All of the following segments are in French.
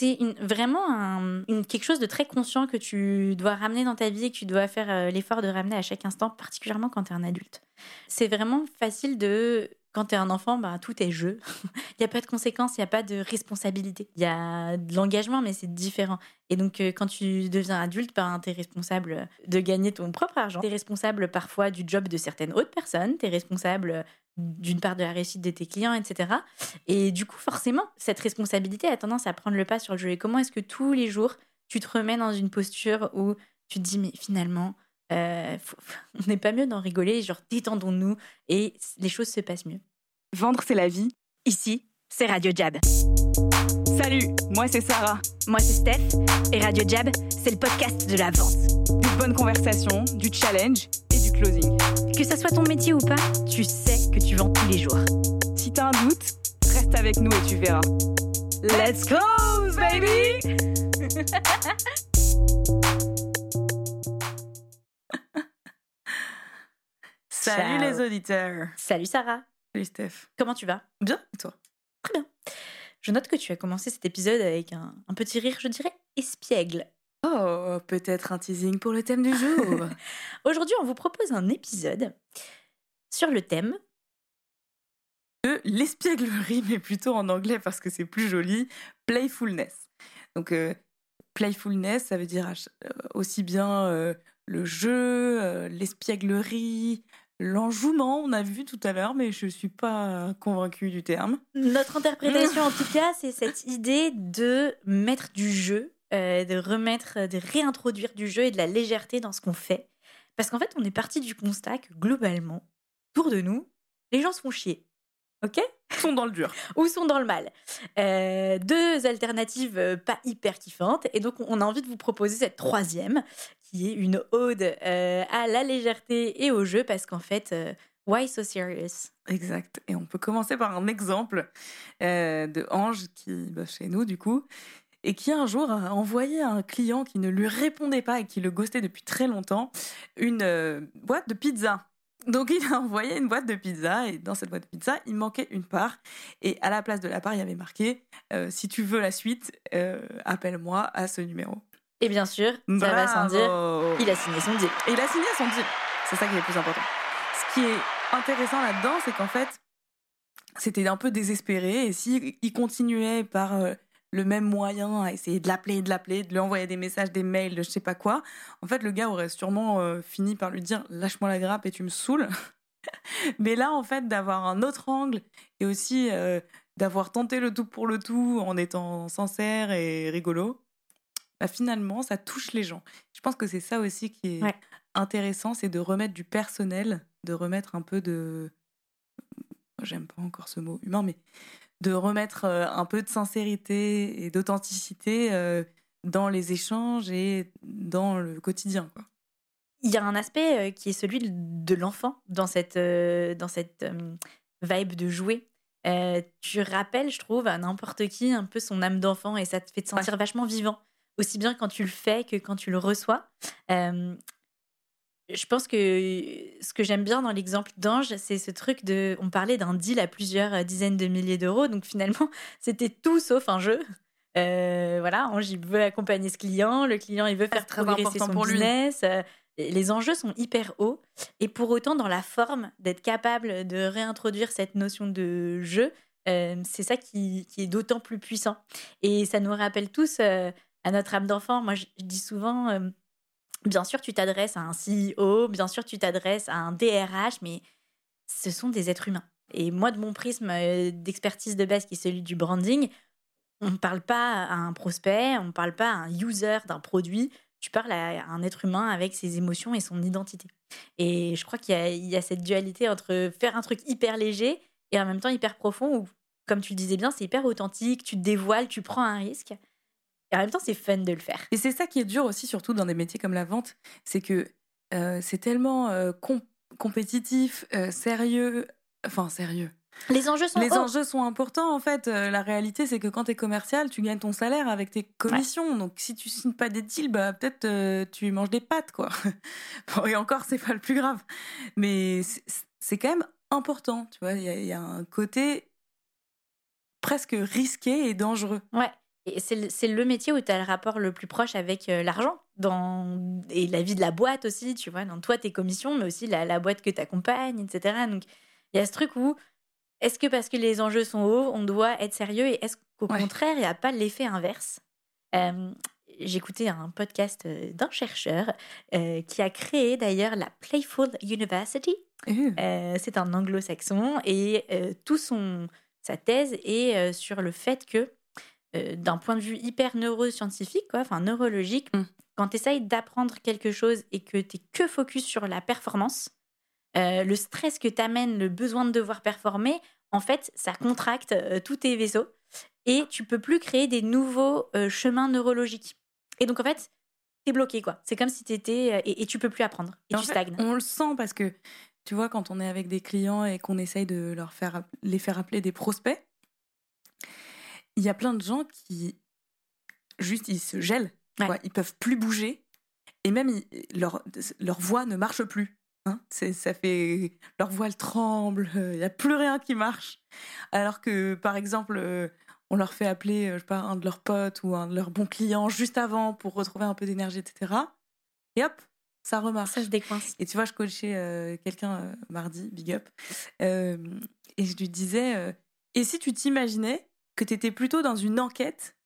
c'est vraiment quelque chose de très conscient que tu dois ramener dans ta vie et que tu dois faire euh, l'effort de ramener à chaque instant, particulièrement quand tu es un adulte. C'est vraiment facile de quand tu es un enfant, bah, tout est jeu. il n'y a pas de conséquences, il n'y a pas de responsabilité. Il y a de l'engagement, mais c'est différent. Et donc, euh, quand tu deviens adulte, bah, tu es responsable de gagner ton propre argent. Tu es responsable parfois du job de certaines autres personnes. Tu es responsable d'une part de la réussite de tes clients, etc. Et du coup, forcément, cette responsabilité a tendance à prendre le pas sur le jeu. Et comment est-ce que tous les jours, tu te remets dans une posture où tu te dis, mais finalement, euh, on n'est pas mieux d'en rigoler, genre détendons-nous et les choses se passent mieux. Vendre, c'est la vie. Ici, c'est Radio Jab. Salut, moi c'est Sarah. Moi c'est Steph. Et Radio Jab, c'est le podcast de la vente. Des bonnes conversations, du challenge et du closing. Que ça soit ton métier ou pas, tu sais que tu vends tous les jours. Si t'as un doute, reste avec nous et tu verras. Let's close, baby! Salut les auditeurs. Salut Sarah. Salut Steph. Comment tu vas? Bien, et toi? Très bien. Je note que tu as commencé cet épisode avec un, petit rire, je dirais, espiègle. Oh, peut-être un teasing pour le thème du jour. Aujourd'hui, on vous propose un épisode sur le thème de l'espièglerie, mais plutôt en anglais parce que c'est plus joli, playfulness. Donc, euh, playfulness, ça veut dire euh, aussi bien euh, le jeu, l'espièglerie, l'enjouement, on a vu tout à l'heure, mais je ne suis pas convaincue du terme. Notre interprétation, en tout cas, c'est cette idée de mettre du jeu, euh, de remettre, de réintroduire du jeu et de la légèreté dans ce qu'on fait. Parce qu'en fait, on est parti du constat que globalement, autour de nous, les gens se font chier. Ok? Sont dans le dur. Ou sont dans le mal. Euh, deux alternatives euh, pas hyper kiffantes. Et donc, on a envie de vous proposer cette troisième, qui est une ode euh, à la légèreté et au jeu, parce qu'en fait, why so serious? Exact. Et on peut commencer par un exemple de Ange qui chez nous, du coup, et qui un jour a envoyé à un client qui ne lui répondait pas et qui le ghostait depuis très longtemps une boîte de pizza. Donc il a envoyé une boîte de pizza et dans cette boîte de pizza, il manquait une part et à la place de la part, il y avait marqué si tu veux la suite, appelle-moi à ce numéro. Et bien sûr, ça va sans dire, il a signé son deal. Et il a signé son deal. C'est ça qui est le plus important. Ce qui est intéressant là-dedans, c'est qu'en fait, c'était un peu désespéré. Et s'il il continuait par euh, le même moyen à essayer de l'appeler, de l'appeler, de lui envoyer des messages, des mails, de je sais pas quoi, en fait, le gars aurait sûrement euh, fini par lui dire lâche-moi la grappe et tu me saoules. Mais là, en fait, d'avoir un autre angle et aussi euh, d'avoir tenté le tout pour le tout en étant sincère et rigolo, bah, finalement, ça touche les gens. Je pense que c'est ça aussi qui est intéressant, c'est de remettre du personnel, de remettre un peu de... J'aime pas encore ce mot humain, mais de remettre euh, un peu de sincérité et d'authenticité euh, dans les échanges et dans le quotidien. Quoi. Il y a un aspect euh, qui est celui de l'enfant dans cette, dans cette vibe de jouer. tu rappelles, je trouve, à n'importe qui un peu son âme d'enfant et ça te fait te sentir vachement vivant aussi bien quand tu le fais que quand tu le reçois. Je pense que ce que j'aime bien dans l'exemple d'Ange, c'est ce truc de. On parlait d'un deal à plusieurs euh, dizaines de milliers d'euros, donc finalement, c'était tout sauf un jeu. Euh, voilà, Ange, il veut accompagner ce client, le client, il veut faire très progresser son pour business. Lui. Euh, les enjeux sont hyper hauts, et pour autant, dans la forme, d'être capable de réintroduire cette notion de jeu, c'est ça qui, qui est d'autant plus puissant. Et ça nous rappelle tous à notre âme d'enfant. Moi, je, dis souvent, bien sûr, tu t'adresses à un CEO, bien sûr, tu t'adresses à un DRH, mais ce sont des êtres humains. Et moi, de mon prisme euh, d'expertise de base qui est celui du branding, on ne parle pas à un prospect, on ne parle pas à un user d'un produit, tu parles à un être humain avec ses émotions et son identité. Et je crois qu'il y, y, a cette dualité entre faire un truc hyper léger et en même temps hyper profond où, comme tu le disais bien, c'est hyper authentique, tu te dévoiles, tu prends un risque. Et en même temps, c'est fun de le faire. Et c'est ça qui est dur aussi, surtout dans des métiers comme la vente, c'est que euh, c'est tellement euh, compétitif, euh, sérieux, enfin sérieux. Les enjeux sont Les enjeux sont importants en fait. la réalité, c'est que quand tu es commercial, tu gagnes ton salaire avec tes commissions. Donc si tu signes pas des deals, bah, peut-être tu manges des pâtes quoi. bon, et encore, c'est pas le plus grave. Mais c'est quand même important, tu vois. Il y, y, a un côté presque risqué et dangereux. Ouais. Et c'est le métier où tu as le rapport le plus proche avec l'argent dans et la vie de la boîte aussi, tu vois, dans toi tes commissions, mais aussi la, la boîte que tu accompagnes, etc. Donc il y a ce truc où est-ce que parce que les enjeux sont hauts, on doit être sérieux et est-ce qu'au contraire, il n'y a pas l'effet inverse? J'écoutais un podcast d'un chercheur qui a créé d'ailleurs la Playful University. Mmh. c'est un anglo-saxon et tout son sa thèse est sur le fait que d'un point de vue hyper neuroscientifique, quoi, enfin neurologique, mmh. quand tu essayes d'apprendre quelque chose et que tu es que focus sur la performance, euh, le stress que t'amène le besoin de devoir performer, en fait, ça contracte euh, tous tes vaisseaux et tu peux plus créer des nouveaux euh, chemins neurologiques. Et donc, en fait, t'es bloqué, quoi. C'est comme si t'étais. Et, et tu peux plus apprendre. Et, tu stagnes. On le sent parce que, tu vois, quand on est avec des clients et qu'on essaye de leur faire, les faire appeler des prospects, il y a plein de gens qui. Juste, ils se gèlent. Quoi. Ils peuvent plus bouger. Et même, leur, leur voix ne marche plus. Hein, ça fait leur voile tremble, il n'y a plus rien qui marche. Alors que par exemple, euh, on leur fait appeler, euh, je sais pas, un de leurs potes ou un de leurs bons clients juste avant pour retrouver un peu d'énergie, etc. Et hop, ça remarche. Ça se décoince. Et tu vois, je coachais euh, quelqu'un mardi, big up, et je lui disais, et si tu t'imaginais que tu étais plutôt dans une enquête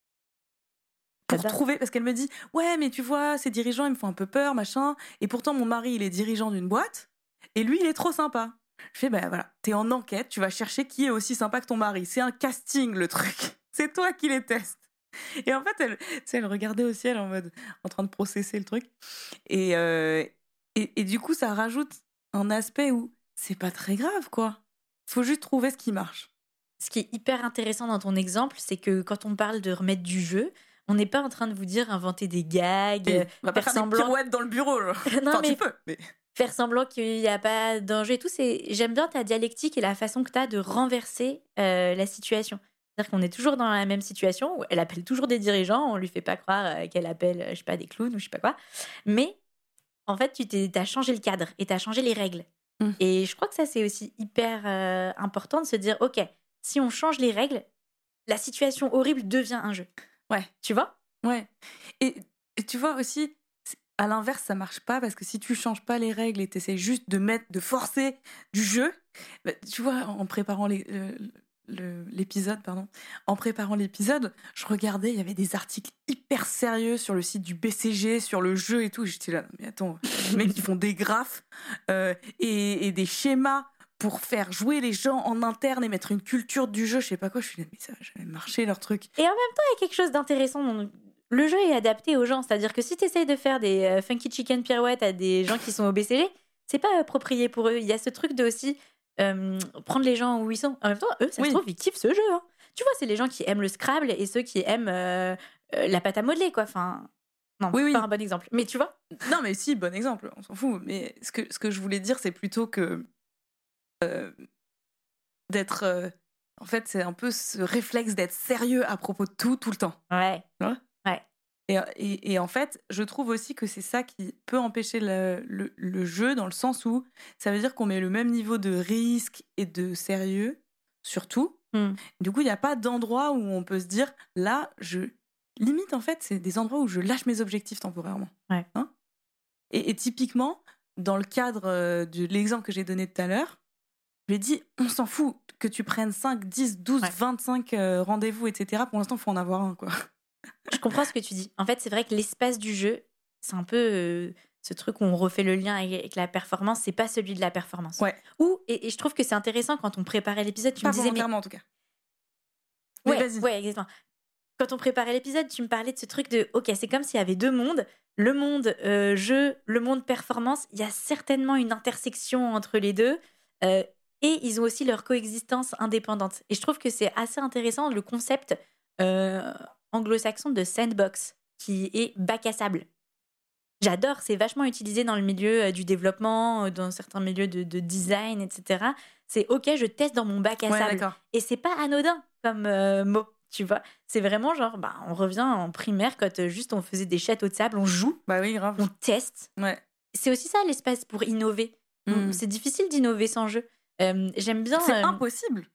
pour trouver parce qu'elle me dit ouais mais tu vois ces dirigeants ils me font un peu peur machin et pourtant mon mari il est dirigeant d'une boîte et lui il est trop sympa. Je fais ben voilà t'es en enquête tu vas chercher qui est aussi sympa que ton mari. C'est un casting le truc. C'est toi qui les testes et en fait elle elle regardait au ciel en mode en train de processer le truc. Et, euh, et, et du coup ça rajoute un aspect où c'est pas très grave quoi. Faut juste trouver ce qui marche ce qui est hyper intéressant dans ton exemple c'est que quand on parle de remettre du jeu on n'est pas en train de vous dire inventer des gags, on va faire, semblant dans le bureau. non, mais, tu peux, faire semblant qu'il n'y a pas de danger et tout. C'est j'aime bien ta dialectique et la façon que tu as de renverser euh, la situation. C'est-à-dire qu'on est toujours dans la même situation où elle appelle toujours des dirigeants, on lui fait pas croire euh, qu'elle appelle, je sais pas, des clowns ou je sais pas quoi. Mais en fait, tu as changé le cadre et tu as changé les règles. Mmh. Et je crois que ça, c'est aussi hyper euh, important de se dire, OK, si on change les règles, la situation horrible devient un jeu. Ouais. Tu vois? Ouais. Et, tu vois aussi, à l'inverse, ça marche pas parce que si tu changes pas les règles et essaies juste de mettre, de forcer du jeu, bah, tu vois, en préparant l'épisode, pardon, en préparant l'épisode, je regardais, il y avait des articles hyper sérieux sur le site du BCG, sur le jeu et tout. J'étais là, mais attends, les mecs qui font des graphes euh, et, et, des schémas pour faire jouer les gens en interne et mettre une culture du jeu, je sais pas quoi, je suis là, mais ça va jamais marcher leur truc. Et en même temps, il y a quelque chose d'intéressant. Le jeu est adapté aux gens, c'est-à-dire que si tu essayes de faire des euh, funky chicken pirouettes à des gens qui sont au BCG, c'est pas approprié pour eux. Il y a ce truc de aussi euh, prendre les gens où ils sont. En même temps, eux, ça se trouve, ils kiffent ce jeu. Hein. Tu vois, c'est les gens qui aiment le Scrabble et ceux qui aiment euh, la pâte à modeler, quoi. Enfin, non, oui, pas un bon exemple. Mais tu vois? Non, mais si, bon exemple, on s'en fout. Mais ce que, ce que je voulais dire, c'est plutôt que d'être. Euh, en fait, c'est un peu ce réflexe d'être sérieux à propos de tout, tout le temps. Ouais. ouais. Et, et, en fait, je trouve aussi que c'est ça qui peut empêcher le, le, jeu dans le sens où ça veut dire qu'on met le même niveau de risque et de sérieux sur tout. Hmm. Du coup, il n'y a pas d'endroit où on peut se dire là, je. Limite, en fait, c'est des endroits où je lâche mes objectifs temporairement. Ouais. Hein? Et, et, typiquement, dans le cadre euh, de l'exemple que j'ai donné tout à l'heure, je lui ai dit, on s'en fout que tu prennes 5, 10, 12, 25 rendez-vous, etc. Pour l'instant, il faut en avoir un, quoi. Je comprends ce que tu dis. En fait, c'est vrai que l'espace du jeu, c'est un peu euh, ce truc où on refait le lien avec, la performance, c'est pas celui de la performance. Ouais. Ou, et, je trouve que c'est intéressant quand on préparait l'épisode, tu me disais. Mais... en tout cas. Ouais, ouais, exactement. Quand on préparait l'épisode, tu me parlais de ce truc de, ok, c'est comme s'il y avait deux mondes, le monde euh, jeu, le monde performance. Il y a certainement une intersection entre les deux. Euh, et ils ont aussi leur coexistence indépendante. Et je trouve que c'est assez intéressant le concept euh, anglo-saxon de sandbox, qui est bac à sable. J'adore, c'est vachement utilisé dans le milieu euh, du développement, euh, dans certains milieux de, design, etc. C'est ok, je teste dans mon bac à sable. Et c'est pas anodin comme mot, tu vois. C'est vraiment genre, bah, on revient en primaire quand juste on faisait des châteaux de sable, on joue, bah oui, grave. on teste. Ouais. C'est aussi ça l'espace pour innover. Mm. C'est difficile d'innover sans jeu. J'aime bien. C'est impossible.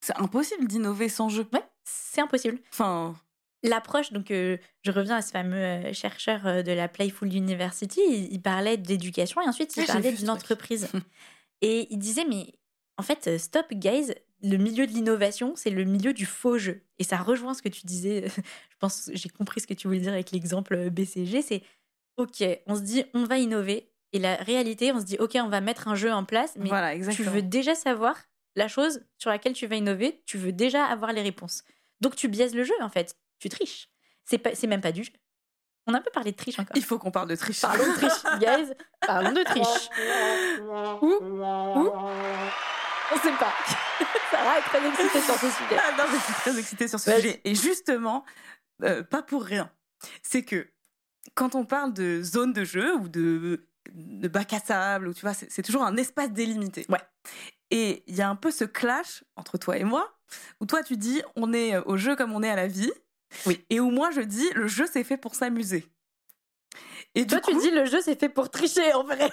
C'est impossible d'innover sans jeu. Ouais, c'est impossible. Enfin. l'approche, donc euh, je reviens à ce fameux euh, chercheur euh, de la Playful University, il, il parlait d'éducation et ensuite il Ah, parlait d'une entreprise. et il disait, mais en fait, stop, guys, le milieu de l'innovation, c'est le milieu du faux jeu. Et ça rejoint ce que tu disais, je pense, j'ai compris ce que tu voulais dire avec l'exemple BCG, c'est, ok, on se dit, on va innover, et la réalité, on se dit, ok, on va mettre un jeu en place, mais voilà, tu veux déjà savoir la chose sur laquelle tu vas innover, tu veux déjà avoir les réponses. Donc tu biaises le jeu en fait, tu triches. C'est pas, c'est même pas du jeu. On a un peu parlé de triche encore. Il faut qu'on parle de triche. Parlons de triche, guys. Parlons de triche. Où Où On sait pas. Sarah est très excitée sur ce sujet. Ah non, je suis très excitée sur ce sujet. Et justement, euh, pas pour rien. C'est que quand on parle de zone de jeu ou de, de bac à sable, ou tu vois, c'est toujours un espace délimité. Ouais. Et il y a un peu ce clash entre toi et moi, où toi tu dis on est au jeu comme on est à la vie, Oui. et où moi je dis le jeu c'est fait pour s'amuser. Et Toi, tu dis le jeu c'est fait pour tricher en vrai.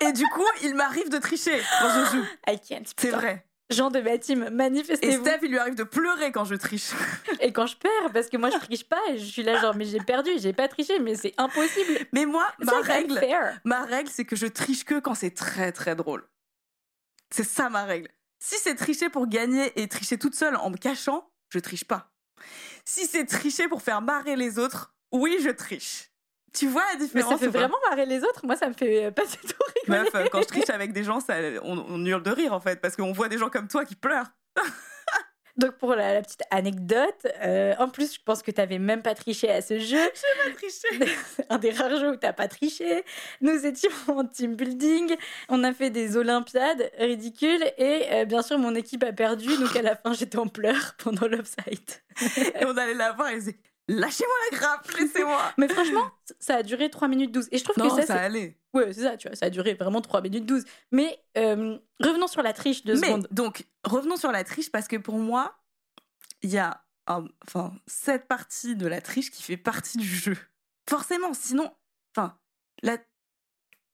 et du coup, il m'arrive de tricher quand je joue. I can't. C'est vrai. Jean de ma team, Et manifestez-vous. Steph, il lui arrive de pleurer quand je triche. Et quand je perds, parce que moi je triche pas, et je suis là genre mais j'ai perdu, j'ai pas triché, mais c'est impossible. Mais moi, ma règle. Ma règle, c'est que je triche que quand c'est très très drôle. C'est ça ma règle. Si c'est tricher pour gagner et tricher toute seule en me cachant, je triche pas. Si c'est tricher pour faire marrer les autres, oui, je triche. Tu vois la Mais différence ça fait vraiment marrer les autres? Moi, ça me fait pas du tout. Meuf, euh, quand je triche avec des gens, ça, on, on hurle de rire en fait, parce qu'on voit des gens comme toi qui pleurent. Donc, pour la, la petite anecdote, euh, en plus, je pense que tu n'avais même pas triché à ce jeu. J'ai pas triché. Un des rares jeux où tu pas triché. Nous étions en team building. On a fait des Olympiades ridicules. Et euh, bien sûr, mon équipe a perdu. Donc, à la fin, j'étais en pleurs pendant l'offside. Et on allait la voir et disait Lâchez-moi la grappe, laissez-moi. Mais franchement, ça a duré 3 minutes 12. Et je trouve Non, que ça, ça allait. Ouais, c'est ça, tu vois. Ça a duré vraiment 3 minutes 12. Mais euh, revenons sur la triche de secondes. donc, revenons sur la triche parce que pour moi, il y a un- enfin, cette partie de la triche qui fait partie du jeu. Forcément, sinon, enfin, la...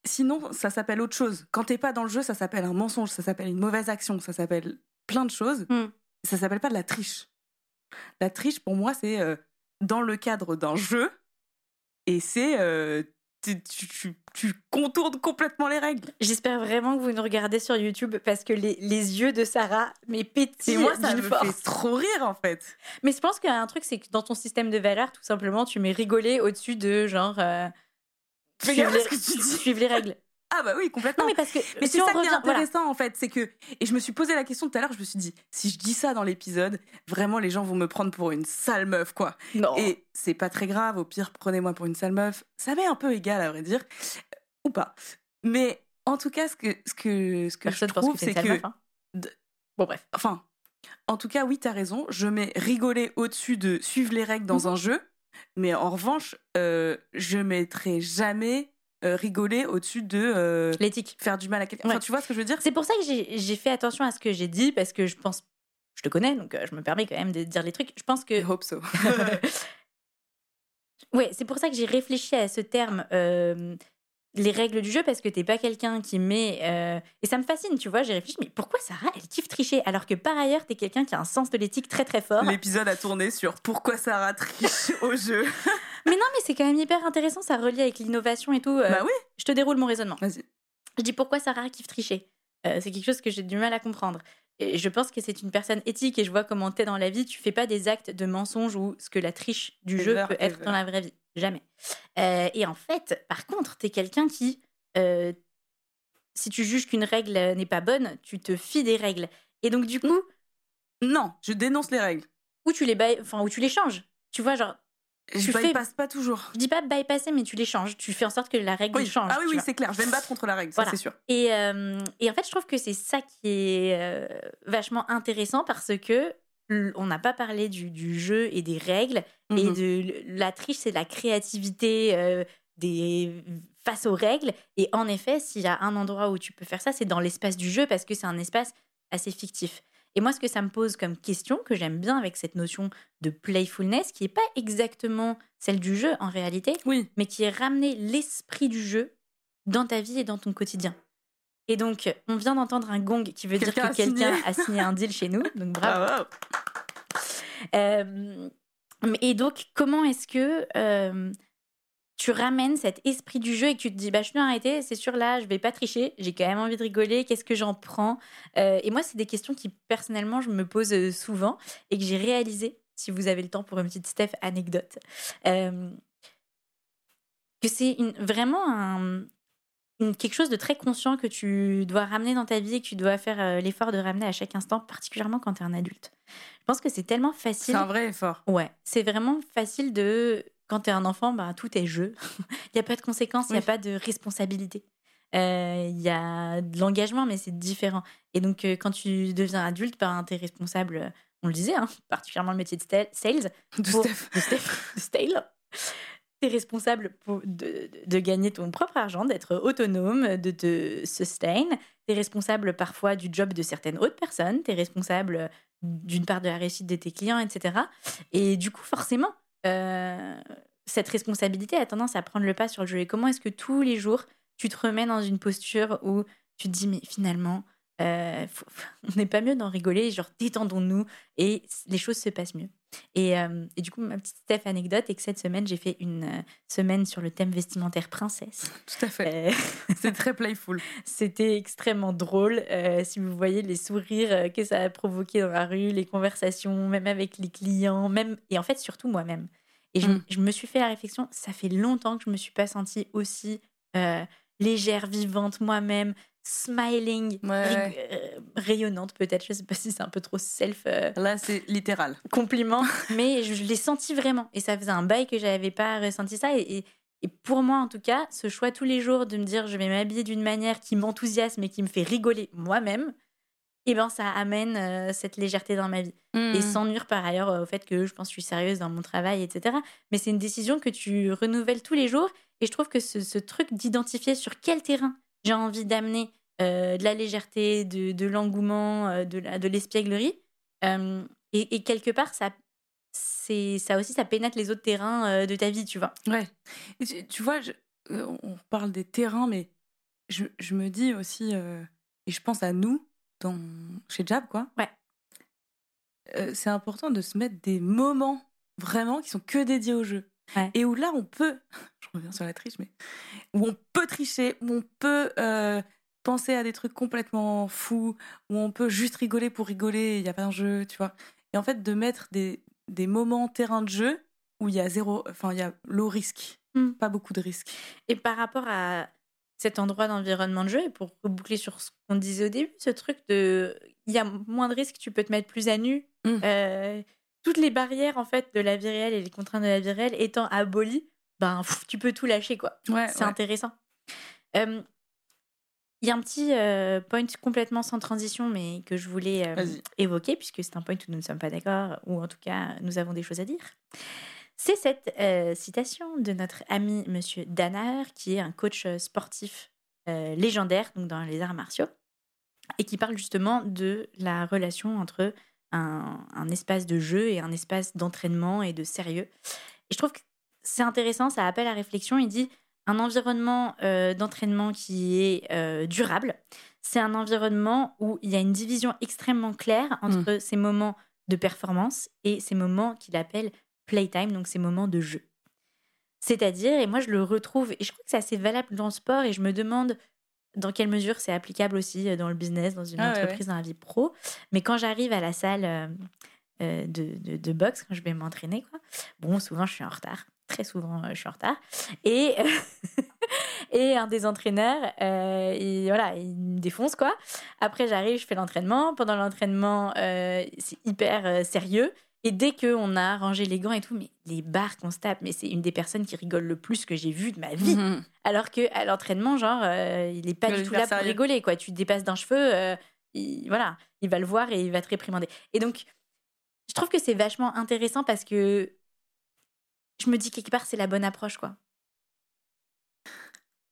sinon, ça s'appelle autre chose. Quand t'es pas dans le jeu, ça s'appelle un mensonge, ça s'appelle une mauvaise action, ça s'appelle plein de choses. Hmm. Ça s'appelle pas de la triche. La triche, pour moi, c'est euh, dans le cadre d'un jeu et c'est. euh, tu, tu- tu- tu contournes complètement les règles. J'espère vraiment que vous nous regardez sur YouTube parce que les, les yeux de Sarah, mais pétillent Et moi, ça me force. fait trop rire en fait. Mais je pense qu'il y a un truc, c'est que dans ton système de valeurs, tout simplement, tu mets rigoler au-dessus de genre. euh, Fais suivre gaffe à les- ce que tu dis. suivre les règles. Ah bah oui, complètement. Non, mais parce que. Mais si c'est ça qui est voilà. intéressant en fait, c'est que et je me suis posé la question tout à l'heure, je me suis dit si je dis ça dans l'épisode, vraiment les gens vont me prendre pour une sale meuf quoi. Non. Et c'est pas très grave, au pire prenez-moi pour une sale meuf, ça m'est un peu égal à vrai dire ou pas. Mais en tout cas ce que ce que ce que Personne je trouve c'est que meuf, hein. de- Bon, bref. enfin en tout cas oui, t'as raison, je mets rigoler au-dessus de suivre les règles dans Mhm. un jeu, mais en revanche, euh, je mettrai jamais euh, rigoler au-dessus de euh, L'éthique. faire du mal à quelqu'un. Enfin, tu vois ce que je veux dire? C'est pour ça que j'ai fait attention à ce que j'ai dit parce que je pense. Je te connais, donc euh, je me permets quand même de dire les trucs. Je pense que I hope so. ouais, c'est pour ça que j'ai réfléchi à ce terme, euh, les règles du jeu, parce que t'es pas quelqu'un qui met. euh, Et ça me fascine, tu vois. J'ai réfléchi, mais pourquoi Sarah, elle kiffe tricher Alors que par ailleurs, t'es quelqu'un qui a un sens de l'éthique très très fort? L'épisode a tourné sur pourquoi Sarah triche au jeu. Mais non, mais c'est quand même hyper intéressant, ça relie avec l'innovation et tout. euh, bah oui, Je te déroule mon raisonnement. vas-y. Je dis pourquoi Sarah kiffe tricher? Euh, C'est quelque chose que j'ai du mal à comprendre. Et je pense que c'est une personne éthique et je vois comment t'es dans la vie. Tu fais pas des actes de mensonge ou ce que la triche du jeu Ever, peut être ever. dans la vraie vie. Jamais. Euh, et en fait, par contre, t'es quelqu'un qui, euh, si tu juges qu'une règle n'est pas bonne, tu te fies des règles. Et donc du coup, Non, je dénonce les règles. ou tu les by- enfin, ou tu les changes. Tu vois, genre, Je Tu fais- bypasse pas toujours. je dis pas bypasser, mais tu les changes. Tu fais en sorte que la règle Oui. change. Ah oui, oui, c'est clair. Je vais me battre contre la règle, ça c'est sûr. Et, euh, et en fait, je trouve que c'est ça qui est euh, vachement intéressant parce que on n'a pas parlé du, du jeu et des règles et Mhm. de la triche, c'est la créativité euh, des face aux règles. Et en effet, s'il y a un endroit où tu peux faire ça, c'est dans l'espace du jeu parce que c'est un espace assez fictif. Et moi, ce que ça me pose comme question, que j'aime bien avec cette notion de playfulness, qui n'est pas exactement celle du jeu en réalité, Oui. mais qui est ramener l'esprit du jeu dans ta vie et dans ton quotidien. Et donc, on vient d'entendre un gong qui veut dire que quelqu'un a signé un deal chez nous. Donc, bravo. Bravo. Euh, Et donc, comment est-ce que euh, tu ramènes cet esprit du jeu et que tu te dis, bah, je suis arrêter, c'est sûr, là, je vais pas tricher, j'ai quand même envie de rigoler, qu'est-ce que j'en prends? Euh, Et moi, c'est des questions qui, personnellement, je me pose euh, souvent et que j'ai réalisé, si vous avez le temps pour une petite Steph anecdote, que c'est vraiment un, quelque chose de très conscient que tu dois ramener dans ta vie et que tu dois faire l'effort de ramener à chaque instant, particulièrement quand tu es un adulte. Je pense que c'est tellement facile. C'est un vrai effort. Ouais, c'est vraiment facile de. Quand tu es un enfant, bah, tout est jeu. il n'y a pas de conséquences, il n'y a pas de responsabilité. Il y a de l'engagement, mais c'est différent. Et donc, quand tu deviens adulte, bah, tu es responsable, on le disait, hein, particulièrement le métier de sales. De Steph. De Steph. De Stale tu es responsable pour, de, de, gagner ton propre argent, d'être autonome, de te sustain. Tu es responsable parfois du job de certaines autres personnes. Tu es responsable d'une part de la réussite de tes clients, etc. Et du coup, forcément, euh, cette responsabilité a tendance à prendre le pas sur le jeu. Et comment est-ce que tous les jours, tu te remets dans une posture où tu te dis, mais finalement, euh, on n'est pas mieux d'en rigoler, genre détendons-nous et les choses se passent mieux. Et, euh, et, du coup, ma petite Steph anecdote est que cette semaine, j'ai fait une euh, semaine sur le thème vestimentaire princesse. Tout à fait. C'était très playful. C'était extrêmement drôle. si vous voyez les sourires que ça a provoqué dans la rue, les conversations, même avec les clients, même et en fait surtout moi-même. Et je, mm. je, me suis fait la réflexion, ça fait longtemps que je me suis pas sentie aussi légère, vivante moi-même, smiling, euh, rayonnante peut-être. Je sais pas si c'est un peu trop self. Euh, Là, c'est littéral. Compliment, mais je, l'ai senti vraiment. Et ça faisait un bail que j'avais pas ressenti ça. Et, et, pour moi, en tout cas, ce choix tous les jours de me dire je vais m'habiller d'une manière qui m'enthousiasme et qui me fait rigoler moi-même, et eh ben ça amène euh, cette légèreté dans ma vie. Et mmh. sans nuire par ailleurs au fait que je pense que je suis sérieuse dans mon travail, etc. Mais c'est une décision que tu renouvelles tous les jours. Et je trouve que ce, ce truc d'identifier sur quel terrain j'ai envie d'amener euh, de la légèreté, de, de l'engouement, euh, de, l'espièglerie. Euh, et, quelque part, ça, c'est, ça aussi, ça pénètre les autres terrains de ta vie, tu vois. Ouais. tu, vois, on parle des terrains, mais je, je me dis aussi, et je pense à nous, dans, chez Jab, quoi. Ouais. c'est important de se mettre des moments vraiment qui sont que dédiés au jeu. Et où là, on peut, je reviens sur la triche, mais où on peut tricher, où on peut euh, penser à des trucs complètement fous, où on peut juste rigoler pour rigoler, il n'y a pas d'enjeu, tu vois. Et en fait, de mettre des, des moments terrain de jeu où il y a zéro, enfin, il y a low risque, mmh. pas beaucoup de risques. Et par rapport à cet endroit d'environnement de jeu, et pour reboucler sur ce qu'on disait au début, ce truc de, il y a moins de risques, tu peux te mettre plus à nu. Mmh. Euh, toutes les barrières en fait de la vie réelle et les contraintes de la vie réelle étant abolies, ben tu peux tout lâcher quoi. c'est intéressant. Il y a un petit point complètement sans transition, mais que je voulais évoquer, puisque c'est un point où nous ne sommes pas d'accord, ou en tout cas nous avons des choses à dire. C'est cette citation de notre ami Monsieur Danaher, qui est un coach sportif légendaire donc dans les arts martiaux, et qui parle justement de la relation entre un, espace de jeu et un espace d'entraînement et de sérieux. Et je trouve que c'est intéressant, ça appelle à réflexion. Il dit un environnement euh, d'entraînement qui est euh, durable, c'est un environnement où il y a une division extrêmement claire entre mmh. ces moments de performance et ces moments qu'il appelle playtime, donc ces moments de jeu. C'est-à-dire, et moi je le retrouve, et je crois que c'est assez valable dans le sport, et je me demande dans quelle mesure c'est applicable aussi euh, dans le business, dans une ah entreprise, dans la vie pro. Mais quand j'arrive à la salle euh, euh, de, de, boxe, quand je vais m'entraîner, quoi, bon, souvent je suis en retard. Très souvent, je suis en retard. Et, et un des entraîneurs, il, voilà, il me défonce, quoi. Après, j'arrive, je fais l'entraînement. Pendant l'entraînement, c'est hyper sérieux. Et dès qu'on a rangé les gants et tout, mais les barres qu'on se tape, mais c'est une des personnes qui rigole le plus que j'ai vu de ma vie. Mhm. Alors que à l'entraînement, genre, euh, il est pas du tout là pour rigoler, quoi. Tu te dépasses d'un cheveu, euh, il, voilà, il va le voir et il va te réprimander. Et donc, je trouve que c'est vachement intéressant parce que je me dis quelque part, c'est la bonne approche, quoi.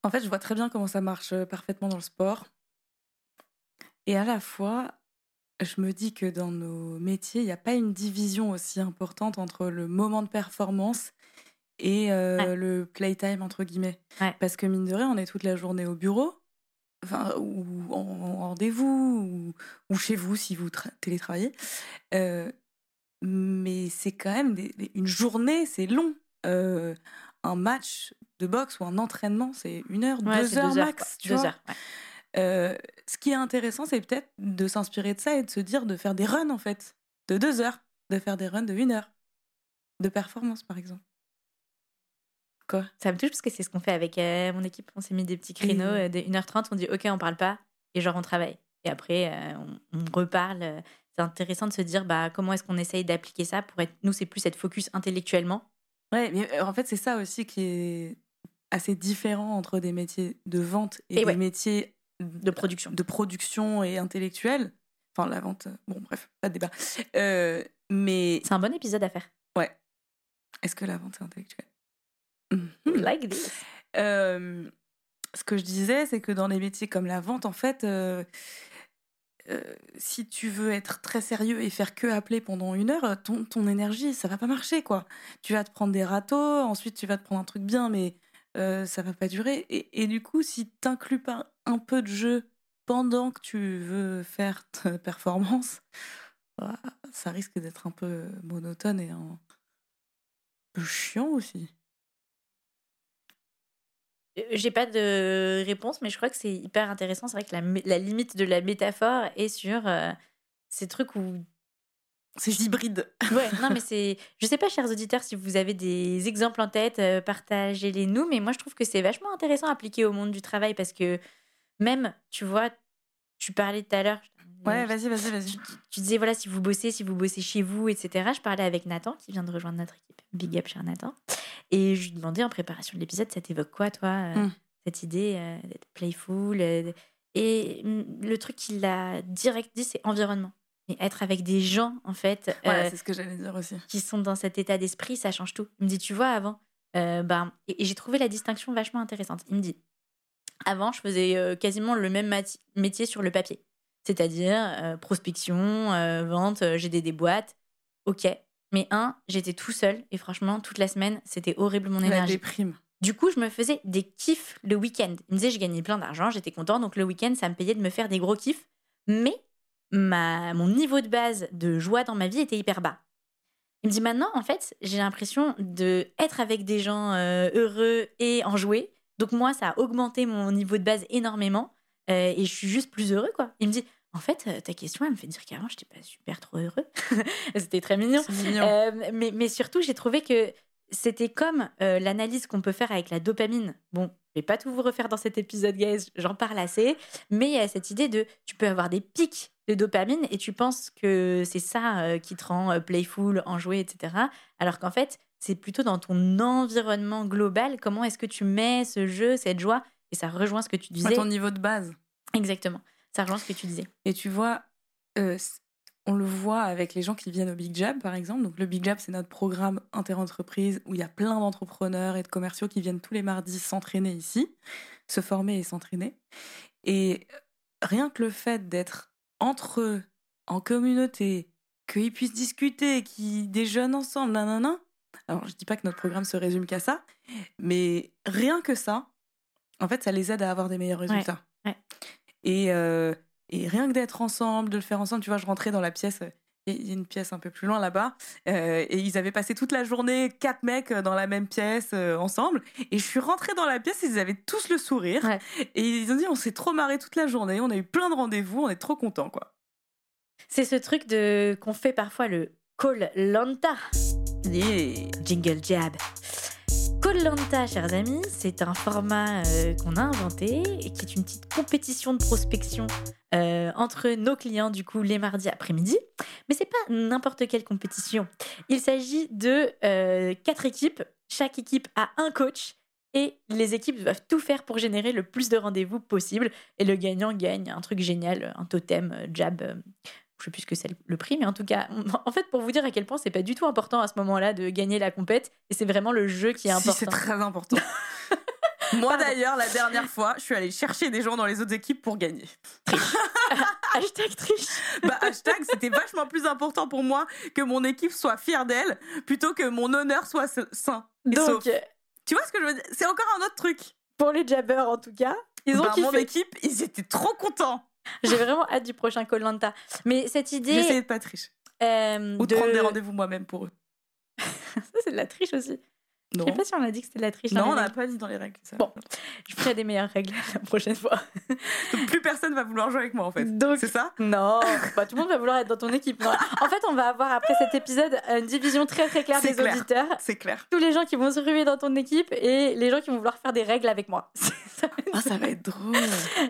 En fait, je vois très bien comment ça marche euh, parfaitement dans le sport. Et à la fois, je me dis que dans nos métiers, il n'y a pas une division aussi importante entre le moment de performance et euh, le playtime, entre guillemets. Parce que mine de rien, on est toute la journée au bureau, enfin, ou en, rendez-vous, ou, chez vous si vous télétravaillez. Euh, mais c'est quand même une journée, c'est long. Euh, un match de boxe ou un entraînement, c'est une heure, deux, heures max. tu vois euh, ce qui est intéressant, c'est peut-être de s'inspirer de ça et de se dire de faire des runs en fait, de deux heures, de faire des runs de une heure, de performance par exemple. Quoi? Ça me touche parce que c'est ce qu'on fait avec euh, mon équipe. On s'est mis des petits créneaux de 1h30, on dit ok, on parle pas et genre on travaille. Et après, on, reparle c'est intéressant de se dire bah, comment est-ce qu'on essaye d'appliquer ça pour être. Nous, c'est plus être focus intellectuellement. Ouais, mais euh, en fait, c'est ça aussi qui est assez différent entre des métiers de vente et, des métiers de production. De production et intellectuel. Enfin, la vente, euh, bon, bref, pas de débat. Euh, mais. C'est un bon épisode à faire. Ouais. Est-ce que la vente est intellectuelle? Like this. ce que je disais, c'est que dans les métiers comme la vente, en fait, euh, si tu veux être très sérieux et faire que appeler pendant une heure, ton, ton énergie, ça va pas marcher, quoi. Tu vas te prendre des râteaux, ensuite tu vas te prendre un truc bien, mais euh, ça va pas durer. Et, et du coup, si t'inclus pas un peu de jeu pendant que tu veux faire ta performance, bah, ça risque d'être un peu monotone et un peu chiant aussi. Euh, j'ai pas de réponse, mais je crois que c'est hyper intéressant. C'est vrai que la, la, limite de la métaphore est sur euh, ces trucs où. C'est hybride. Ouais, non, mais c'est. Je sais pas, chers auditeurs, si vous avez des exemples en tête, euh, partagez-les nous. Mais moi, je trouve que c'est vachement intéressant à appliquer au monde du travail parce que même, tu vois, tu parlais tout à l'heure. Ouais, vas-y, vas-y, vas-y. Tu, disais, voilà, si vous bossez, si vous bossez chez vous, etc. Je parlais avec Nathan, qui vient de rejoindre notre équipe. Big up, cher Nathan. Et je lui demandais en préparation de l'épisode, ça t'évoque quoi, toi, euh, mmh. cette idée euh, d'être playful euh, Et le truc qu'il a direct dit, c'est environnement. Et être avec des gens, en fait. c'est ce que j'allais dire aussi. Qui sont dans cet état d'esprit, ça change tout. Il me dit, tu vois, avant. ben, et, j'ai trouvé la distinction vachement intéressante. Il me dit, avant, je faisais quasiment le même métier sur le papier. C'est-à-dire prospection, vente, j'ai des boîtes. Ok, mais un, j'étais tout seul et franchement, toute la semaine, c'était horrible mon énergie. La déprime. Du coup, je me faisais des kiffs le week-end. Il me disait, je gagnais plein d'argent, j'étais content, donc le week-end, ça me payait de me faire des gros kiffs. Mais ma, mon niveau de base de joie dans ma vie était hyper bas. Il me dit maintenant, en fait, j'ai l'impression de être avec des gens euh, heureux et en jouer. Donc moi, ça a augmenté mon niveau de base énormément euh, et je suis juste plus heureux, quoi. Il me dit, en fait, euh, ta question, elle me fait dire qu'avant, je n'étais pas super trop heureux. c'était très mignon. Euh, mais, mais, surtout, j'ai trouvé que c'était comme l'analyse qu'on peut faire avec la dopamine. Bon, je vais pas tout vous refaire dans cet épisode, guys, j'en parle assez. Mais il y a cette idée de, tu peux avoir des pics de dopamine et tu penses que c'est ça qui te rend playful, enjoué, etc. Alors qu'en fait, c'est plutôt dans ton environnement global, comment est-ce que tu mets ce jeu, cette joie, et ça rejoint ce que tu disais. À ton niveau de base. Exactement. Ça rejoint ce que tu disais. Et tu vois, euh, on le voit avec les gens qui viennent au Big Jab, par exemple. Donc, le Big Jab, c'est notre programme interentreprise où il y a plein d'entrepreneurs et de commerciaux qui viennent tous les mardis s'entraîner ici, se former et s'entraîner. Et rien que le fait d'être entre eux, en communauté, qu'ils puissent discuter, qu'ils déjeunent ensemble, nanana. Alors, je dis pas que notre programme se résume qu'à ça, mais rien que ça, en fait, ça les aide à avoir des meilleurs résultats. ouais. Et, euh, et rien que d'être ensemble, de le faire ensemble, tu vois, je rentrais dans la pièce, il y a une pièce un peu plus loin là-bas, euh, et ils avaient passé toute la journée, quatre mecs dans la même pièce euh, ensemble, et je suis rentrée dans la pièce, ils avaient tous le sourire, et ils ont dit on s'est trop marré toute la journée, on a eu plein de rendez-vous, on est trop contents quoi. C'est ce truc de qu'on fait parfois le call lanta. Jingle jab. Colanta, chers amis, c'est un format euh, qu'on a inventé et qui est une petite compétition de prospection euh, entre nos clients, du coup, les mardis après-midi. Mais c'est pas n'importe quelle compétition. Il s'agit de euh, quatre équipes. Chaque équipe a un coach et les équipes doivent tout faire pour générer le plus de rendez-vous possible. Et le gagnant gagne un truc génial, un totem, jab, je sais plus ce que c'est le prix, mais en tout cas, en fait, pour vous dire à quel point c'est pas du tout important à ce moment-là de gagner la compète, et c'est vraiment le jeu qui est important. Si, c'est très important. Moi d'ailleurs, la dernière fois, je suis allée chercher des gens dans les autres équipes pour gagner. hashtag triche. bah, hashtag, c'était vachement plus important pour moi que mon équipe soit fière d'elle plutôt que mon honneur soit sain. Donc, tu vois ce que je veux dire? C'est encore un autre truc. Pour les jabbers, en tout cas, ils ont bah, Mon équipe, ils étaient trop contents. J'ai vraiment hâte du prochain Colanta. Mais cette idée. J'essaie de pas tricher. Euh, Ou de de- prendre des rendez-vous moi-même pour eux. Ça, c'est de la triche aussi. Je Non, sais pas si on a dit que c'était de la triche. non on n'a pas dit dans les règles. ça. Bon. Je ferai des meilleures règles la prochaine fois. Donc, plus personne va vouloir jouer avec moi en fait. Donc, C'est ça? non, bah, tout le monde va vouloir être dans ton équipe. Non. En fait, on va avoir après cet épisode une division très très claire des clair. auditeurs. C'est clair. Tous les gens qui vont se ruer dans ton équipe et les gens qui vont vouloir faire des règles avec moi. Ça- Ah, ça va être drôle.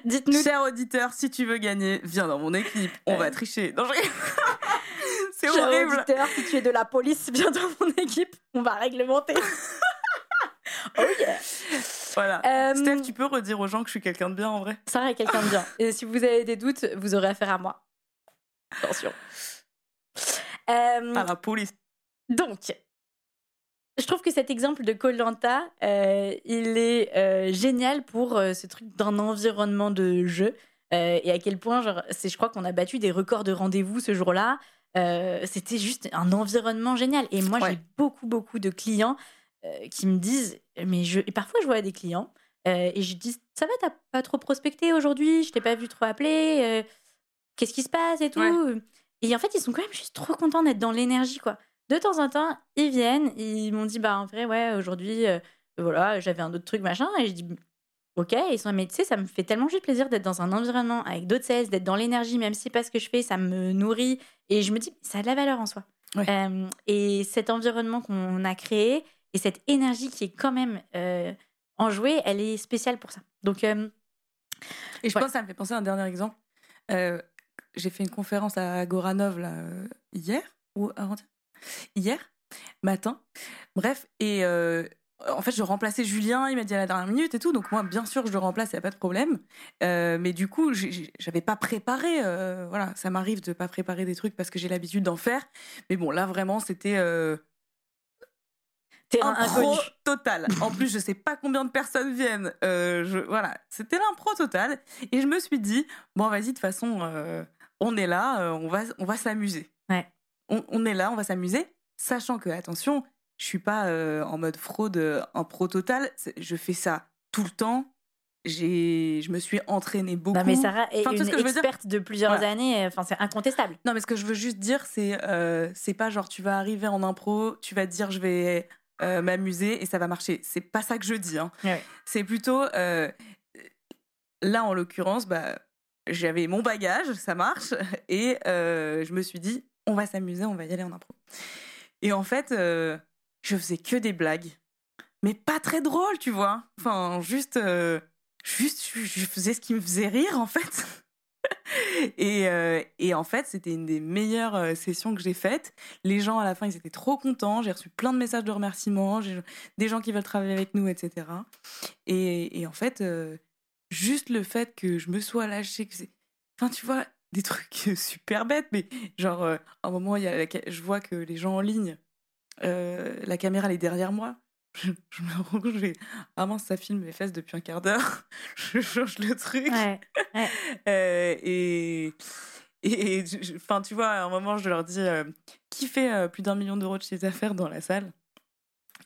Dites-nous. Cher auditeur, si tu veux gagner, viens dans mon équipe. On va tricher. Non, je- C'est horrible. auditeur, si tu es de la police, viens dans mon équipe. On va réglementer. oh yeah. Voilà. Euh, Steph, tu peux redire aux gens que je suis quelqu'un de bien en vrai? Sarah est quelqu'un de bien. Et si vous avez des doutes, vous aurez affaire à moi. Attention. Euh, À la police. Donc, je trouve que cet exemple de Colanta, il est euh, génial pour euh, ce truc d'un environnement de jeu euh, et à quel point, genre, je crois qu'on a battu des records de rendez-vous ce jour-là. Euh, c'était juste un environnement génial. Et moi, Ouais. j'ai beaucoup, beaucoup de clients euh, qui me disent, mais je, et parfois je vois des clients euh, et je dis, ça va, t'as pas trop prospecté aujourd'hui, je t'ai pas vu trop appeler, qu'est-ce qui se passe et tout? Et en fait, ils sont quand même juste trop contents d'être dans l'énergie, quoi. De temps en temps, ils viennent, ils m'ont dit, bah en vrai, ouais, aujourd'hui, voilà, j'avais un autre truc, machin. Et je dis, ok, ils sont, mais tu sais, ça me fait tellement juste plaisir d'être dans un environnement avec d'autres sales, d'être dans l'énergie, même si pas ce que je fais, ça me nourrit. Et je me dis, ça a de la valeur en soi. Ouais. Euh, et cet environnement qu'on a créé, et cette énergie qui est quand même euh, enjouée, elle est spéciale pour ça. Donc, euh, Et je Ouais. pense que ça me fait penser à un dernier exemple. Euh, j'ai fait une conférence à Goranov là, hier ou avant-hier? Hier? Matin. Bref, et en fait, je remplaçais Julien, il m'a dit à la dernière minute et tout. Donc, moi, bien sûr, je le remplace, il n'y a pas de problème. Euh, mais du coup, j'avais pas préparé. euh, voilà, ça m'arrive de pas préparer des trucs parce que j'ai l'habitude d'en faire. Mais bon, là, vraiment, c'était. euh, terrain impro inconnu. total. En plus, je sais pas combien de personnes viennent. Euh, je, voilà, c'était l'impro total. Et je me suis dit, bon, vas-y, de toute façon, euh, on est là, euh, on va, on va s'amuser. Ouais. On, on est là, on va s'amuser, sachant que, attention, je suis pas euh, en mode fraude, euh, impro total. C'est- Je fais ça tout le temps. J'ai, je me suis entraînée beaucoup. Non, mais Sarah est Enfin, une experte de plusieurs Voilà. années, enfin, c'est incontestable. Non, mais ce que je veux juste dire, c'est euh, c'est pas genre tu vas arriver en impro, tu vas te dire je vais euh, m'amuser et ça va marcher. C'est pas ça que je dis. Hein. Ouais. C'est plutôt euh, là en l'occurrence, bah j'avais mon bagage, ça marche et euh, je me suis dit on va s'amuser, on va y aller en impro. Et en fait, euh, je faisais que des blagues, mais pas très drôles, tu vois. Enfin, juste, euh, juste, je, faisais ce qui me faisait rire en fait. Et, euh, et en fait, c'était une des meilleures euh, sessions que j'ai faites. Les gens, à la fin, ils étaient trop contents. J'ai reçu plein de messages de remerciements, des gens qui veulent travailler avec nous, etc. Et, et en fait, juste le fait que je me sois lâchée, que. Enfin, tu vois, des trucs super bêtes, mais genre, à un moment, y a je vois que les gens en ligne, euh, la caméra, elle est derrière moi. Je, je me rends compte, je fais Ah mince, ça filme mes fesses depuis un quart d'heure. je change le truc. Ouais. Euh, et et enfin tu vois à un moment je leur dis euh, qui fait plus d'un million d'euros de chiffre d'affaires dans la salle?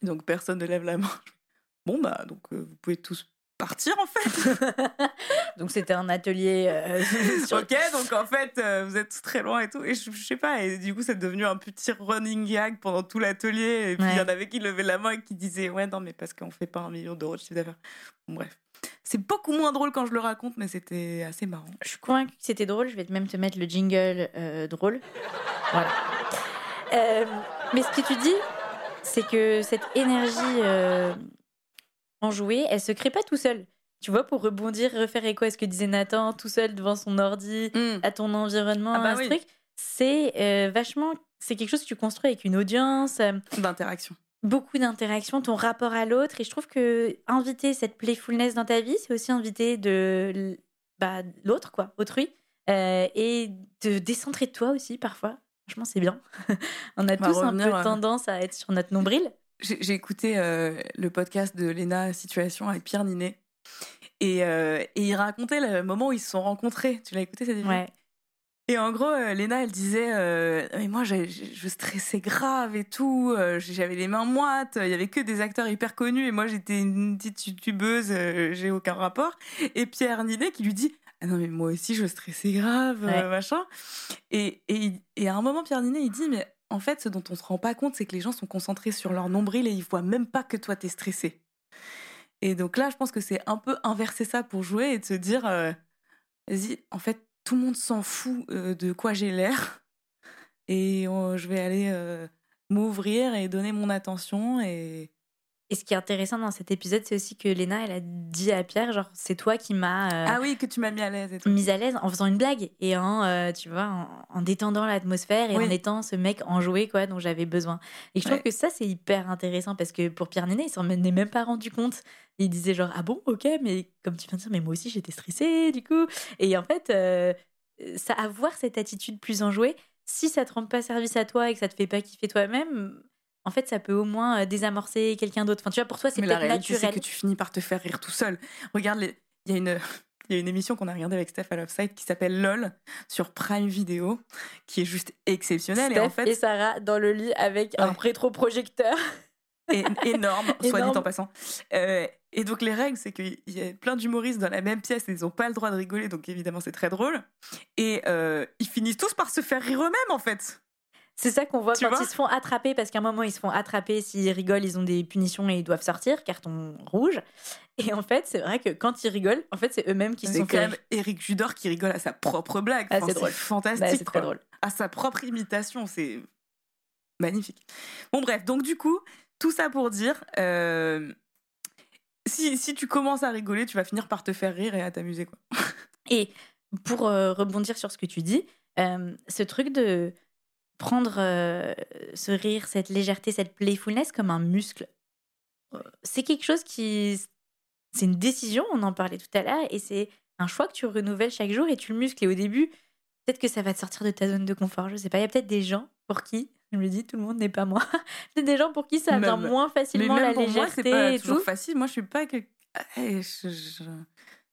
Donc personne ne lève la main bon bah donc vous pouvez tous partir en fait. Donc c'était un atelier euh, sur- ok donc en fait euh, vous êtes très loin et tout. Et je, je sais pas et du coup c'est devenu un petit running gag pendant tout l'atelier. Et puis il y en avait qui levaient la main et qui disaient ouais non mais parce qu'on fait pas un million d'euros de chiffre d'affaires. Bon bref. C'est beaucoup moins drôle quand je le raconte mais c'était assez marrant. Je suis convaincue que c'était drôle. Je vais même te mettre le jingle euh, drôle. Voilà. Mais ce que tu dis, c'est que cette énergie enjouée, elle se crée pas tout seul. Tu vois, pour rebondir, refaire écho à ce que disait Nathan, tout seul devant son ordi, à ton environnement, Ah bah à ce oui. truc, c'est euh, vachement. C'est quelque chose que tu construis avec une audience. euh, d'interaction beaucoup d'interactions, ton rapport à l'autre. Et je trouve que inviter cette playfulness dans ta vie, c'est aussi inviter de bah, l'autre, quoi, autrui, euh, et de décentrer de toi aussi parfois. Franchement, c'est bien. On a tous un peu tendance à être sur notre nombril. J'ai écouté euh, le podcast de Léna Situation avec Pierre Ninet. Et, euh, et il racontait le moment où ils se sont rencontrés. Tu l'as écouté cette Ouais. Et en gros, euh, Léna, elle disait euh, Mais moi, je stressais grave et tout. J'avais les mains moites. Il y avait que des acteurs hyper connus. Et moi, j'étais une petite youtubeuse. j'ai aucun rapport. Et Pierre Ninet qui lui dit ah non mais moi aussi je stressais grave, Ouais. machin. Et, et, et à un moment, Pierre Ninet, il dit, mais en fait, ce dont on se rend pas compte, c'est que les gens sont concentrés sur leur nombril et ils voient même pas que toi t'es stressé. Et donc là, je pense que c'est un peu inverser ça pour jouer et de se dire, euh, vas-y, en fait, tout le monde s'en fout euh, de quoi j'ai l'air. Et euh, je vais aller m'ouvrir et donner mon attention. Et Et ce qui est intéressant dans cet épisode, c'est aussi que Léna, elle a dit à Pierre, genre, c'est toi qui m'as euh, ah oui, que tu m'as mis à l'aise et tout. mise à l'aise en faisant une blague et en, euh, tu vois, en, en détendant l'atmosphère et Oui. en étant ce mec enjoué, quoi, dont j'avais besoin. Et je trouve que ça, c'est hyper intéressant parce que pour Pierre Néné, il s'en est même pas rendu compte. Il disait genre, ah bon, ok, mais comme tu viens de dire, mais moi aussi, j'étais stressée, du coup. Et en fait, euh, ça, avoir cette attitude plus enjouée, si ça te rend pas service à toi et que ça te fait pas kiffer toi-même, en fait, ça peut au moins euh, désamorcer quelqu'un d'autre. Enfin, tu vois, pour toi, c'est peut-être réalité, c'est naturel. que tu finis par te faire rire tout seul. Regarde, les- il y a une. Il y a une émission qu'on a regardée avec Steph à l'Offside qui s'appelle LOL sur Prime Video, qui est juste exceptionnelle. et en Steph fait, et Sarah dans le lit avec un Ouais. rétroprojecteur. é- énorme, soit dit en passant. Euh, et donc les règles, c'est qu'il y a plein d'humoristes dans la même pièce et ils n'ont pas le droit de rigoler, donc évidemment c'est très drôle. Et euh, ils finissent tous par se faire rire eux-mêmes en fait. C'est ça qu'on voit Tu quand vois ils se font attraper, parce qu'à un moment, ils se font attraper, s'ils rigolent, ils ont des punitions et ils doivent sortir, carton rouge. Et en fait, c'est vrai que quand ils rigolent, en fait, c'est eux-mêmes qui se C'est sont quand même Eric Judor qui rigole à sa propre blague. Ah, Enfin, c'est drôle. fantastique. Bah, c'est très drôle. À sa propre imitation, c'est magnifique. Bon bref, donc du coup, tout ça pour dire, euh, si, si tu commences à rigoler, tu vas finir par te faire rire et à t'amuser quoi. Et pour euh, rebondir sur ce que tu dis, euh, ce truc de prendre euh, ce rire, cette légèreté, cette playfulness comme un muscle, euh, c'est quelque chose qui. C'est une décision, on en parlait tout à l'heure, et c'est un choix que tu renouvelles chaque jour et tu le muscles. Et au début, peut-être que ça va te sortir de ta zone de confort, je sais pas. Il y a peut-être des gens pour qui, je me dis, tout le monde n'est pas moi, peut-être des gens pour qui ça vient moins Mais facilement même la pour moi, c'est légèreté pas toujours tout. facile. Moi, je suis pas quel- Eh, je- je-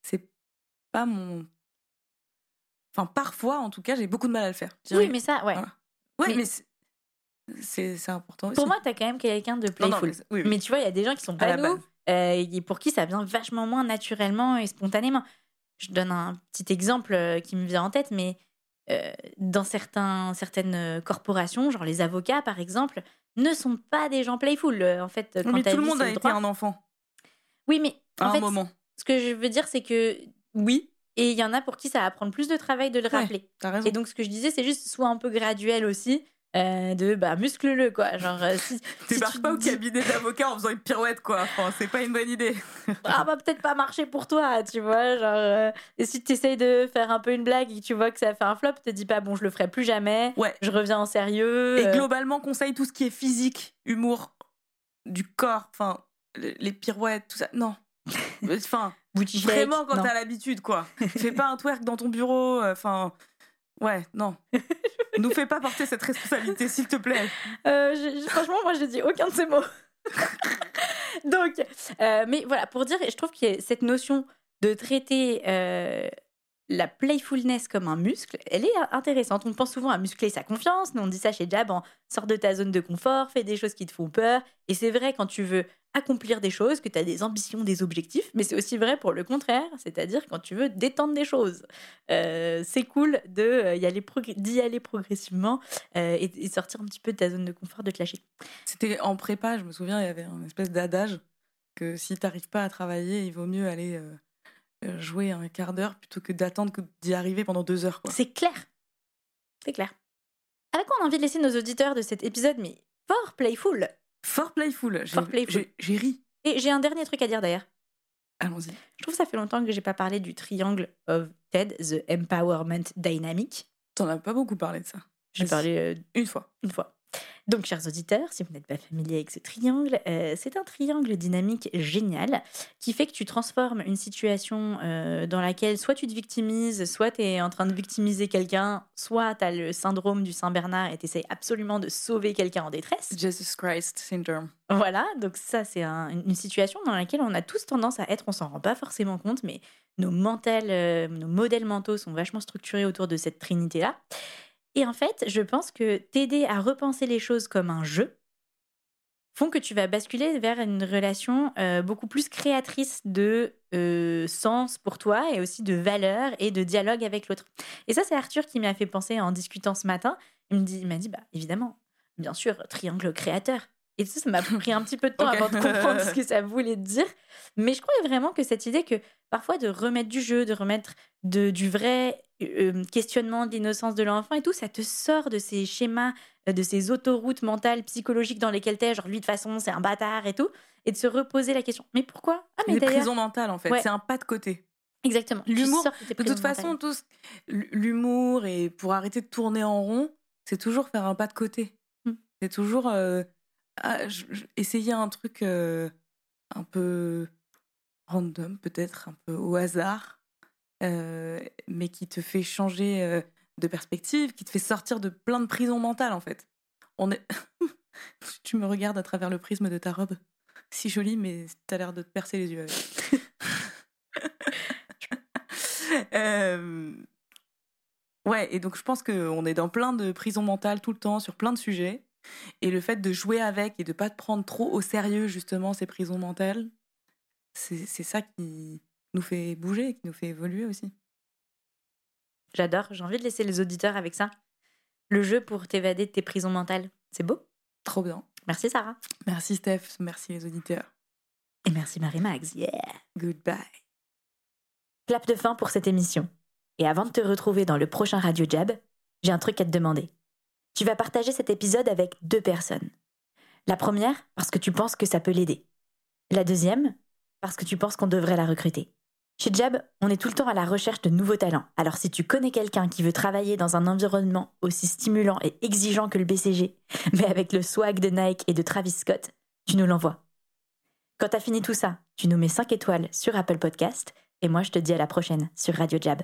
C'est pas mon. Enfin, parfois, en tout cas, j'ai beaucoup de mal à le faire. Oui, mais ça, ouais. Voilà. Ouais, mais- mais, c'est- important aussi. Pour moi, t'as quand même quelqu'un de Non, non, playful. mais c'est- oui, oui. Mais tu vois, il y a des gens qui sont À pas la nous, euh, et pour qui ça vient vachement moins naturellement et spontanément. Je donne un petit exemple euh, qui me vient en tête, mais euh, dans certains, certaines euh, corporations, genre les avocats par exemple, ne sont pas des gens playful. En fait, quand mais tout le monde a le été droit. un enfant Oui, mais à en un fait, moment. ce que je veux dire, c'est que oui, et il y en a pour qui ça va prendre plus de travail de le Ouais. rappeler. Et donc, ce que je disais, c'est juste soit un peu graduel aussi, euh, de bah muscle-le quoi. Genre, euh, si, si Débarque tu pas au dis- cabinet d'avocat en faisant une pirouette, quoi. Enfin, c'est pas une bonne idée. ah va peut-être pas marcher pour toi, tu vois. Genre, euh, et si tu essayes de faire un peu une blague et que tu vois que ça fait un flop, te dis pas bon, je le ferai plus jamais. Ouais. Je reviens en sérieux. Et euh, globalement, conseille tout ce qui est physique, humour, du corps, enfin, le- les pirouettes, tout ça. Non. Enfin, vraiment quand t'as l'habitude, quoi. Fais pas un twerk dans ton bureau, euh, enfin. Ouais, non. Nous fais pas porter cette responsabilité, s'il te plaît. Euh, je- je- franchement, moi, je dis aucun de ces mots. Donc, euh, mais voilà, pour dire, je trouve que cette notion de traiter la playfulness comme un muscle, elle est intéressante. On pense souvent à muscler sa confiance. Nous, on dit ça chez Jab en sors de ta zone de confort, fais des choses qui te font peur. Et c'est vrai quand tu veux accomplir des choses, que tu as des ambitions, des objectifs, mais c'est aussi vrai pour le contraire, c'est-à-dire quand tu veux détendre des choses. Euh, c'est cool de, euh, y aller progr- d'y aller progressivement euh, et, et sortir un petit peu de ta zone de confort, de te lâcher. C'était en prépa, je me souviens, il y avait un espèce d'adage que si t'arrives pas à travailler, il vaut mieux aller jouer un quart d'heure plutôt que d'attendre d'y arriver pendant deux heures. C'est clair. C'est clair. Avec quoi on a envie de laisser nos auditeurs de cet épisode, mais fort playful. Fort playful. J'ai- Fort playful. j'ai- J'ai ri. Et j'ai un dernier truc à dire d'ailleurs. Allons-y. Je trouve que ça fait longtemps que j'ai pas parlé du triangle of TED, The Empowerment Dynamic. T'en as pas beaucoup parlé de ça. J'ai parlé euh, Une fois. une fois. Donc, chers auditeurs, si vous n'êtes pas familier avec ce triangle, euh, c'est un triangle dynamique génial qui fait que tu transformes une situation euh, dans laquelle soit tu te victimises, soit tu es en train de victimiser quelqu'un, soit tu as le syndrome du Saint-Bernard et tu essaies absolument de sauver quelqu'un en détresse. Jesus Christ syndrome. Voilà, donc ça c'est un- une situation dans laquelle on a tous tendance à être, on s'en rend pas forcément compte, mais nos, mentales, euh, nos modèles mentaux sont vachement structurés autour de cette trinité-là. Et en fait, je pense que t'aider à repenser les choses comme un jeu font que tu vas basculer vers une relation euh, beaucoup plus créatrice de euh, sens pour toi et aussi de valeur et de dialogue avec l'autre. Et ça, c'est Arthur qui m'a fait penser en discutant ce matin. Il me dit, m'a dit, bah évidemment, bien sûr, triangle créateur. Et ça, ça m'a pris un petit peu de temps avant de comprendre ce que ça voulait dire. Mais je croyais vraiment que cette idée que parfois de remettre du jeu, de remettre de, du vrai euh, questionnement de l'innocence de l'enfant et tout, ça te sort de ces schémas, euh, de ces autoroutes mentales, psychologiques dans lesquelles t'es, genre lui de façon c'est un bâtard et tout, et de se reposer la question. Mais pourquoi? Ah, mais Les prisons mentales en fait, c'est un pas de côté. Exactement. L'humour, de toute façon, l'humour et pour arrêter de tourner en rond, c'est toujours faire un pas de côté. Mmh. C'est toujours euh, ah, essayer un truc un peu random, peut-être un peu au hasard, euh, mais qui te fait changer euh, de perspective, qui te fait sortir de plein de prisons mentales en fait. On est... tu me regardes à travers le prisme de ta robe, si jolie, mais t'as l'air de te percer les yeux euh, Ouais, et donc je pense qu'on est dans plein de prisons mentales tout le temps, sur plein de sujets. Et le fait de jouer avec et de pas te prendre trop au sérieux, justement, ces prisons mentales, c'est ça qui, nous fait bouger, qui nous fait évoluer aussi. J'adore, j'ai envie de laisser les auditeurs avec ça. Le jeu pour t'évader de tes prisons mentales. C'est beau Trop bien. Merci Sarah. Merci Steph, merci les auditeurs. Et merci Marie-Max. Yeah. Goodbye. Clap de fin pour cette émission. Et avant de te retrouver dans le prochain Radio Jab, j'ai un truc à te demander. Tu vas partager cet épisode avec deux personnes. La première, parce que tu penses que ça peut l'aider. La deuxième, parce que tu penses qu'on devrait la recruter. Chez Jab, on est tout le temps à la recherche de nouveaux talents. Alors si tu connais quelqu'un qui veut travailler dans un environnement aussi stimulant et exigeant que le BCG, mais avec le swag de Nike et de Travis Scott, tu nous l'envoies. Quand t'as fini tout ça, tu nous mets 5 étoiles sur Apple Podcast et moi je te dis à la prochaine sur Radio Jab.